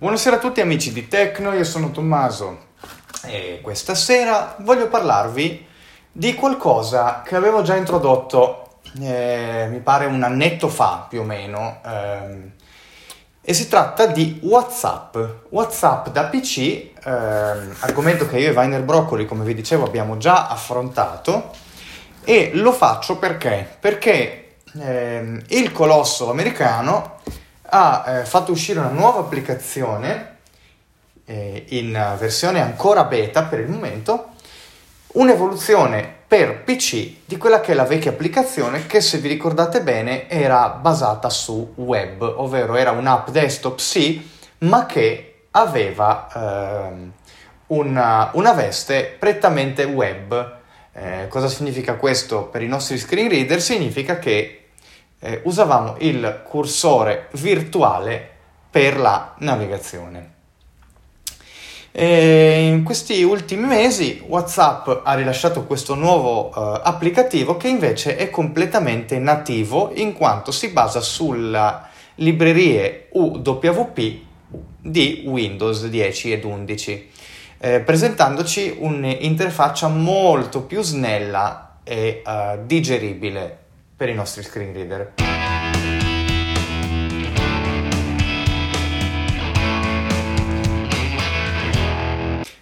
Buonasera a tutti amici di Tecno, io sono Tommaso e questa sera voglio parlarvi di qualcosa che avevo già introdotto, eh, mi pare un annetto fa più o meno, ehm, e si tratta di WhatsApp. WhatsApp da PC, ehm, argomento che io e Weiner Broccoli, come vi dicevo, abbiamo già affrontato e lo faccio perché? Perché ehm, il colosso americano ha eh, fatto uscire una nuova applicazione eh, in versione ancora beta per il momento, un'evoluzione per PC di quella che è la vecchia applicazione che se vi ricordate bene era basata su web, ovvero era un'app desktop sì, ma che aveva eh, una, una, veste prettamente web. Eh, cosa significa questo per i nostri screen reader? Significa che eh, usavamo il cursore virtuale per la navigazione. E in questi ultimi mesi WhatsApp ha rilasciato questo nuovo uh, applicativo che invece è completamente nativo in quanto si basa sulle librerie UWP di Windows 10 ed 11, eh, presentandoci un'interfaccia molto più snella e uh, digeribile per i nostri screen reader.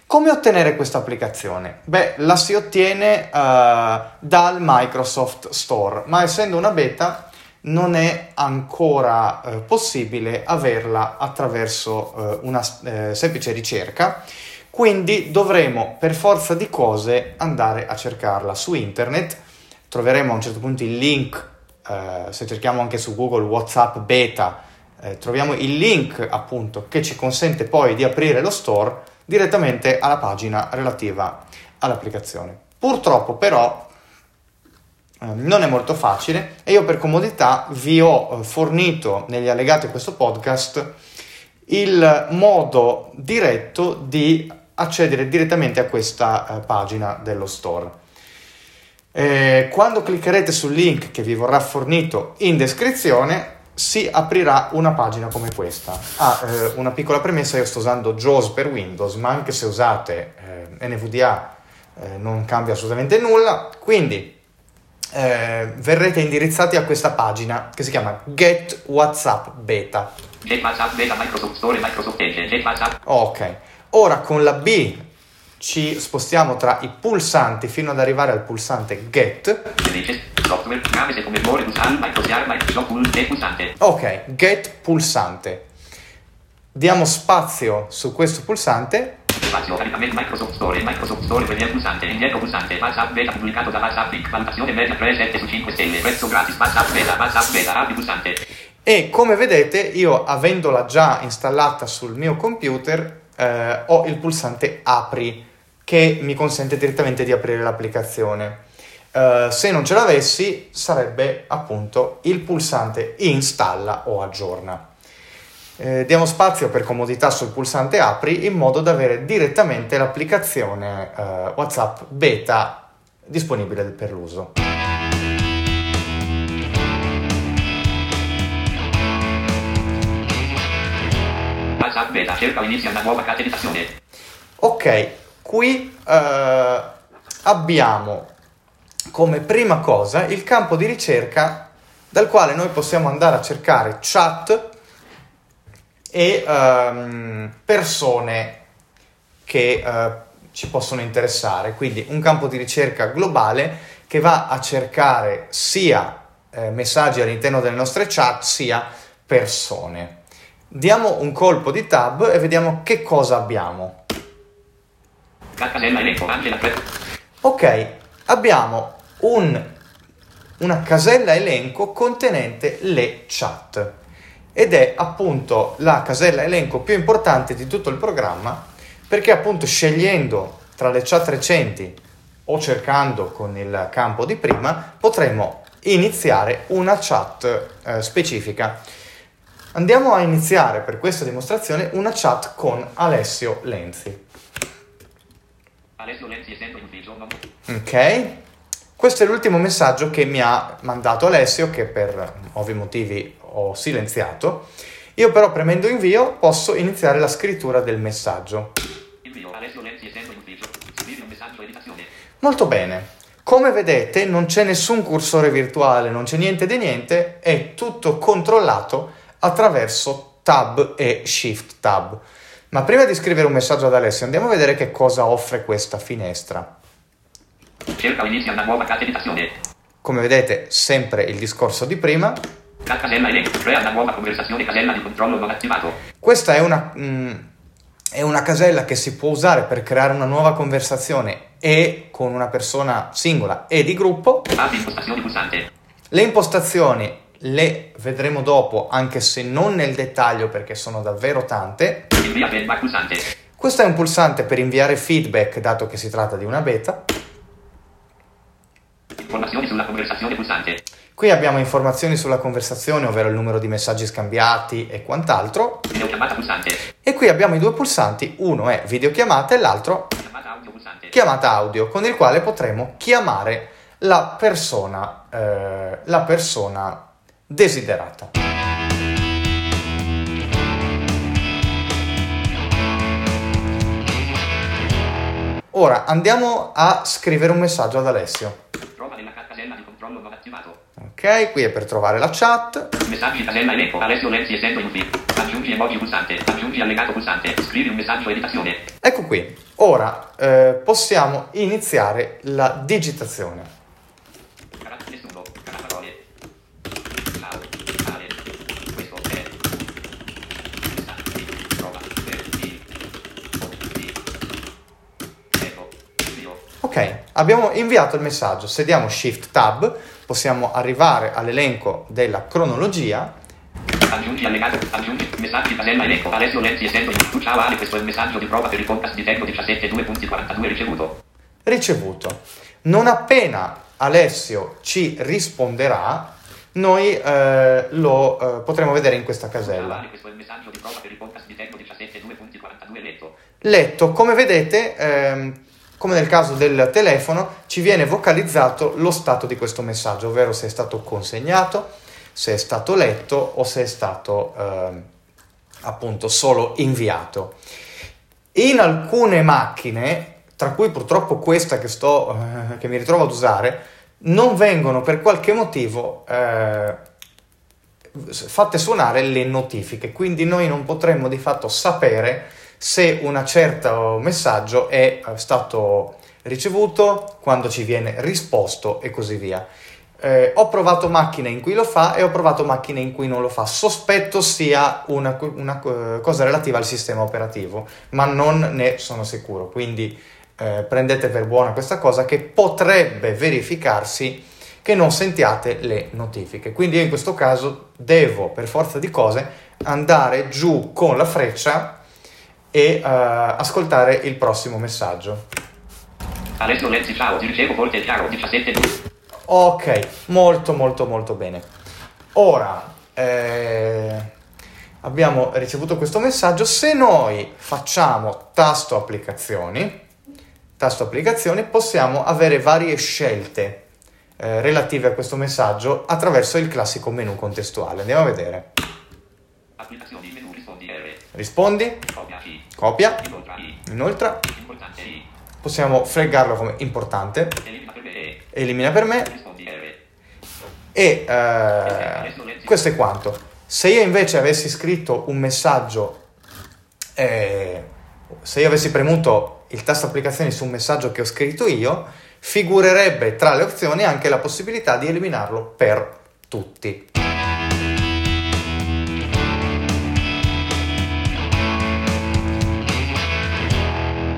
Come ottenere questa applicazione? Beh, la si ottiene uh, dal Microsoft Store, ma essendo una beta non è ancora uh, possibile averla attraverso uh, una semplice ricerca, quindi dovremo per forza di cose andare a cercarla su internet troveremo a un certo punto il link, eh, se cerchiamo anche su Google WhatsApp beta, eh, troviamo il link appunto che ci consente poi di aprire lo store direttamente alla pagina relativa all'applicazione. Purtroppo però eh, non è molto facile e io per comodità vi ho eh, fornito negli allegati a questo podcast il modo diretto di accedere direttamente a questa eh, pagina dello store. Eh, quando cliccherete sul link che vi verrà fornito in descrizione si aprirà una pagina come questa. Ah, eh, una piccola premessa, io sto usando JAWS per Windows, ma anche se usate eh, NVDA eh, non cambia assolutamente nulla, quindi eh, verrete indirizzati a questa pagina che si chiama Get WhatsApp Beta. Get WhatsApp Beta Microsoft Store Microsoft Edge. Get WhatsApp. Ok, ora con la B ci spostiamo tra i pulsanti fino ad arrivare al pulsante get. Ok, get pulsante. Diamo spazio su questo pulsante. Spazio caricamento Microsoft Store, Microsoft Store il pulsante, indietro pulsante, WhatsApp beta pubblicato da WhatsApp Link, valutazione media 3, 7 su 5 stelle, prezzo gratis, WhatsApp beta, WhatsApp beta, apri pulsante. E come vedete io avendola già installata sul mio computer eh, ho il pulsante apri che mi consente direttamente di aprire l'applicazione. Uh, se non ce l'avessi sarebbe appunto il pulsante installa o aggiorna. Eh, diamo spazio per comodità sul pulsante apri in modo da avere direttamente l'applicazione uh, WhatsApp beta disponibile per l'uso. WhatsApp beta cerca inizia una nuova categorizzazione. Ok, Qui eh, abbiamo come prima cosa il campo di ricerca dal quale noi possiamo andare a cercare chat e ehm, persone che eh, ci possono interessare. Quindi un campo di ricerca globale che va a cercare sia eh, messaggi all'interno delle nostre chat sia persone. Diamo un colpo di tab e vediamo che cosa abbiamo. Ok, abbiamo un, una casella elenco contenente le chat ed è appunto la casella elenco più importante di tutto il programma perché appunto scegliendo tra le chat recenti o cercando con il campo di prima potremo iniziare una chat eh, specifica. Andiamo a iniziare per questa dimostrazione una chat con Alessio Lenzi. Ok. Questo è l'ultimo messaggio che mi ha mandato Alessio, che per ovvi motivi ho silenziato, Io però premendo invio posso iniziare la scrittura del messaggio. Invio Alessio Lenzi essendo in ufficio. Scrivi un messaggio editazione. Molto bene. Come vedete non c'è nessun cursore virtuale, non c'è niente di niente, è tutto controllato attraverso Tab e Shift Tab. Ma prima di scrivere un messaggio ad Alessio andiamo a vedere che cosa offre questa finestra. Cerca inizia una nuova carta editazione. Come vedete sempre il discorso di prima, casella elenco. Crea una nuova conversazione casella di controllo non attivato. Questa è una, mm, è una casella che si può usare per creare una nuova conversazione e con una persona singola e di gruppo. Le impostazioni le vedremo dopo, anche se non nel dettaglio perché sono davvero tante. Questo è un pulsante per inviare feedback, dato che si tratta di una beta. Informazioni sulla conversazione pulsante. Qui abbiamo informazioni sulla conversazione, ovvero il numero di messaggi scambiati e quant'altro. Videochiamata pulsante. E qui abbiamo i due pulsanti, uno è videochiamata e l'altro Chiamata audio pulsante. chiamata audio, con il quale potremo chiamare la persona, eh, la persona desiderata. Ora andiamo a scrivere un messaggio ad Alessio. Trova nella casella di controllo non attivato. Ok, qui è per trovare la chat. Messaggi casella elenco. Alessio Lenzi essendo in. Aggiungi emoji pulsante. Aggiungi allegato pulsante. Scrivi un messaggio editazione. Ecco qui. Ora eh, possiamo iniziare la digitazione. Carattere nessuno. Caraparole. Ciao. Ale. Questo è. Messaggi. Prova. Per. Il. O. Di. Ecco. Io. Ok, abbiamo inviato il messaggio. Se diamo Shift Tab possiamo arrivare all'elenco della cronologia. Aggiungi allegato. Aggiungi. Messaggi casella elenco. Alessio Lenzi essendo ufficio. Ciao Ale. Questo è il messaggio di prova per il podcast di tempo 17 2.42 ricevuto. ricevuto. Non appena Alessio ci risponderà, noi eh, lo eh, potremo vedere in questa casella. Ale. Questo è il messaggio di prova per il podcast di tempo 17 2.42 letto. Letto, come vedete, ehm, come nel caso del telefono, ci viene vocalizzato lo stato di questo messaggio, ovvero se è stato consegnato, se è stato letto o se è stato ehm, appunto solo inviato. In alcune macchine, tra cui purtroppo questa che, sto, eh, che mi ritrovo ad usare, non vengono per qualche motivo eh, fatte suonare le notifiche, quindi noi non potremmo di fatto sapere se un certo messaggio è eh, stato ricevuto, quando ci viene risposto e così via. Eh, ho provato macchine in cui lo fa e ho provato macchine in cui non lo fa. Sospetto sia una, una, cosa relativa al sistema operativo, ma non ne sono sicuro. Quindi eh, prendete per buona questa cosa che potrebbe verificarsi che non sentiate le notifiche. Quindi io in questo caso devo per forza di cose andare giù con la freccia e eh, ascoltare il prossimo messaggio. Alessio Lenzi, ciao, ti ricevo forte e chiaro, 17 2. Ok, molto molto molto bene. Ora eh, abbiamo ricevuto questo messaggio. Se noi facciamo tasto applicazioni, tasto applicazioni, possiamo avere varie scelte eh, relative a questo messaggio attraverso il classico menu contestuale. Andiamo a vedere. Applicazioni, menu, rispondi R. Rispondi, Copia. Copia, Inoltre possiamo fregarlo come importante, Elimina per me E. E eh, questo è quanto. Se io invece avessi scritto un messaggio, eh, se io avessi premuto il tasto applicazioni su un messaggio che ho scritto io, figurerebbe tra le opzioni anche la possibilità di eliminarlo per tutti.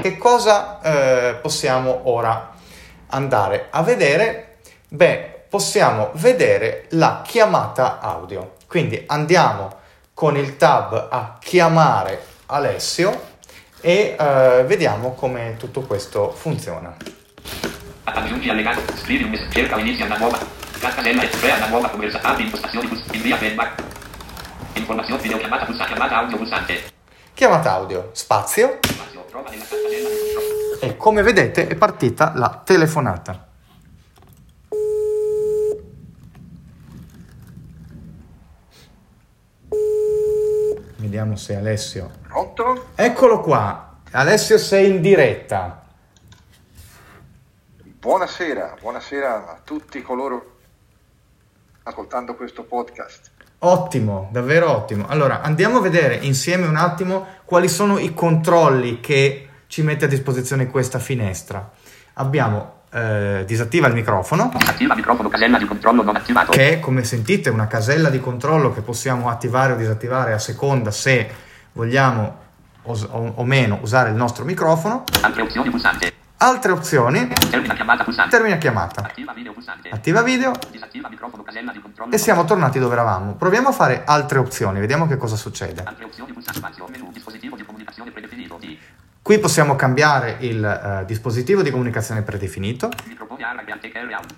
Che cosa eh, possiamo ora andare a vedere? Beh, possiamo vedere la chiamata audio. Quindi andiamo con il tab a chiamare Alessio e eh, vediamo come tutto questo funziona. Aggiungi allegato. Scrivi un. Cerca o inizia una nuova. Cat casella e crea una nuova conversazione. Impostazioni. Invia feedback. Informazioni videochiamata pulsante. Chiamata audio pulsante. Chiamata audio, spazio E come vedete è partita la telefonata. Vediamo se Alessio... Pronto? Eccolo qua. Alessio sei in diretta. Buonasera, buonasera a tutti coloro ascoltando questo podcast. Ottimo, davvero ottimo. Allora, andiamo a vedere insieme un attimo quali sono i controlli che ci mette a disposizione questa finestra. Abbiamo eh, disattiva il microfono. Disattiva microfono, casella di controllo non attivato. Che come sentite è una casella di controllo che possiamo attivare o disattivare a seconda se vogliamo o, o meno usare il nostro microfono. Altre opzioni pulsante. Altre opzioni. Termina chiamata pulsante. Termina chiamata. Attiva video pulsante. Attiva video. Disattiva microfono, casella di controllo. E siamo tornati dove eravamo. Proviamo a fare altre opzioni, vediamo che cosa succede. Altre opzioni pulsante. Spazio, menu, dispositivo di comunicazione predefinito. Di. Qui possiamo cambiare il eh, dispositivo di comunicazione predefinito,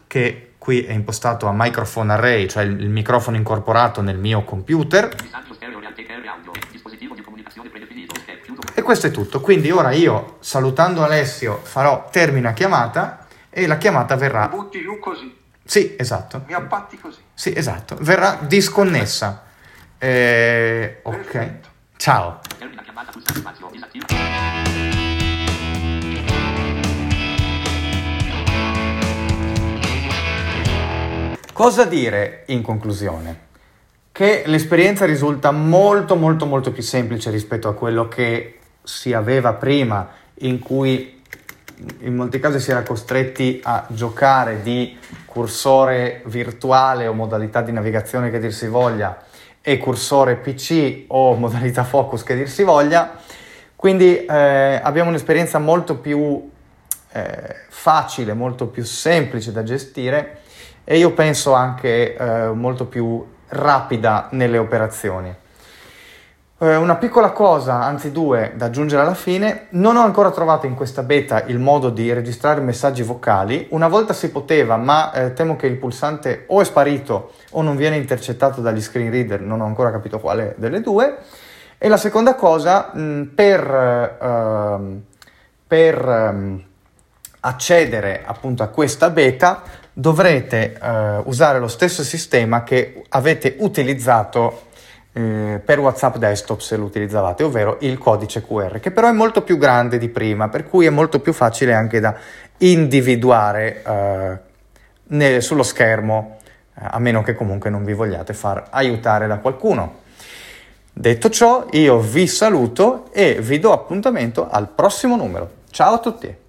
che qui è impostato a microphone array, cioè il, il microfono incorporato nel mio computer. Messaggio stereo ante carry audio. Dispositivo di comunicazione predefinito. Step, chiuso. E questo è tutto. Quindi ora io, salutando Alessio, farò termina chiamata e la chiamata Mi verrà... butti giù così, Sì, esatto. mi appatti così. Sì, esatto. Verrà disconnessa. Eh, ok. Perfetto. Ciao. Termina chiamata pulsante. Spazio, disattiva. Cosa dire in conclusione? Che l'esperienza risulta molto molto molto più semplice rispetto a quello che si aveva prima, in cui in molti casi si era costretti a giocare di cursore virtuale o modalità di navigazione che dir si voglia e cursore PC o modalità focus che dir si voglia. Quindi eh, abbiamo un'esperienza molto più eh, facile, molto più semplice da gestire e io penso anche eh, molto più rapida nelle operazioni. Eh, una piccola cosa, anzi due, da aggiungere alla fine, non ho ancora trovato in questa beta il modo di registrare messaggi vocali, una volta si poteva, ma eh, temo che il pulsante o è sparito o non viene intercettato dagli screen reader, non ho ancora capito quale delle due. E la seconda cosa, mh, per, ehm, per ehm, accedere appunto a questa beta dovrete eh, usare lo stesso sistema che avete utilizzato eh, per WhatsApp desktop se lo utilizzavate, ovvero il codice QR, che però è molto più grande di prima, per cui è molto più facile anche da individuare eh, nel- sullo schermo, eh, a meno che comunque non vi vogliate far aiutare da qualcuno. Detto ciò, io vi saluto e vi do appuntamento al prossimo numero. Ciao a tutti!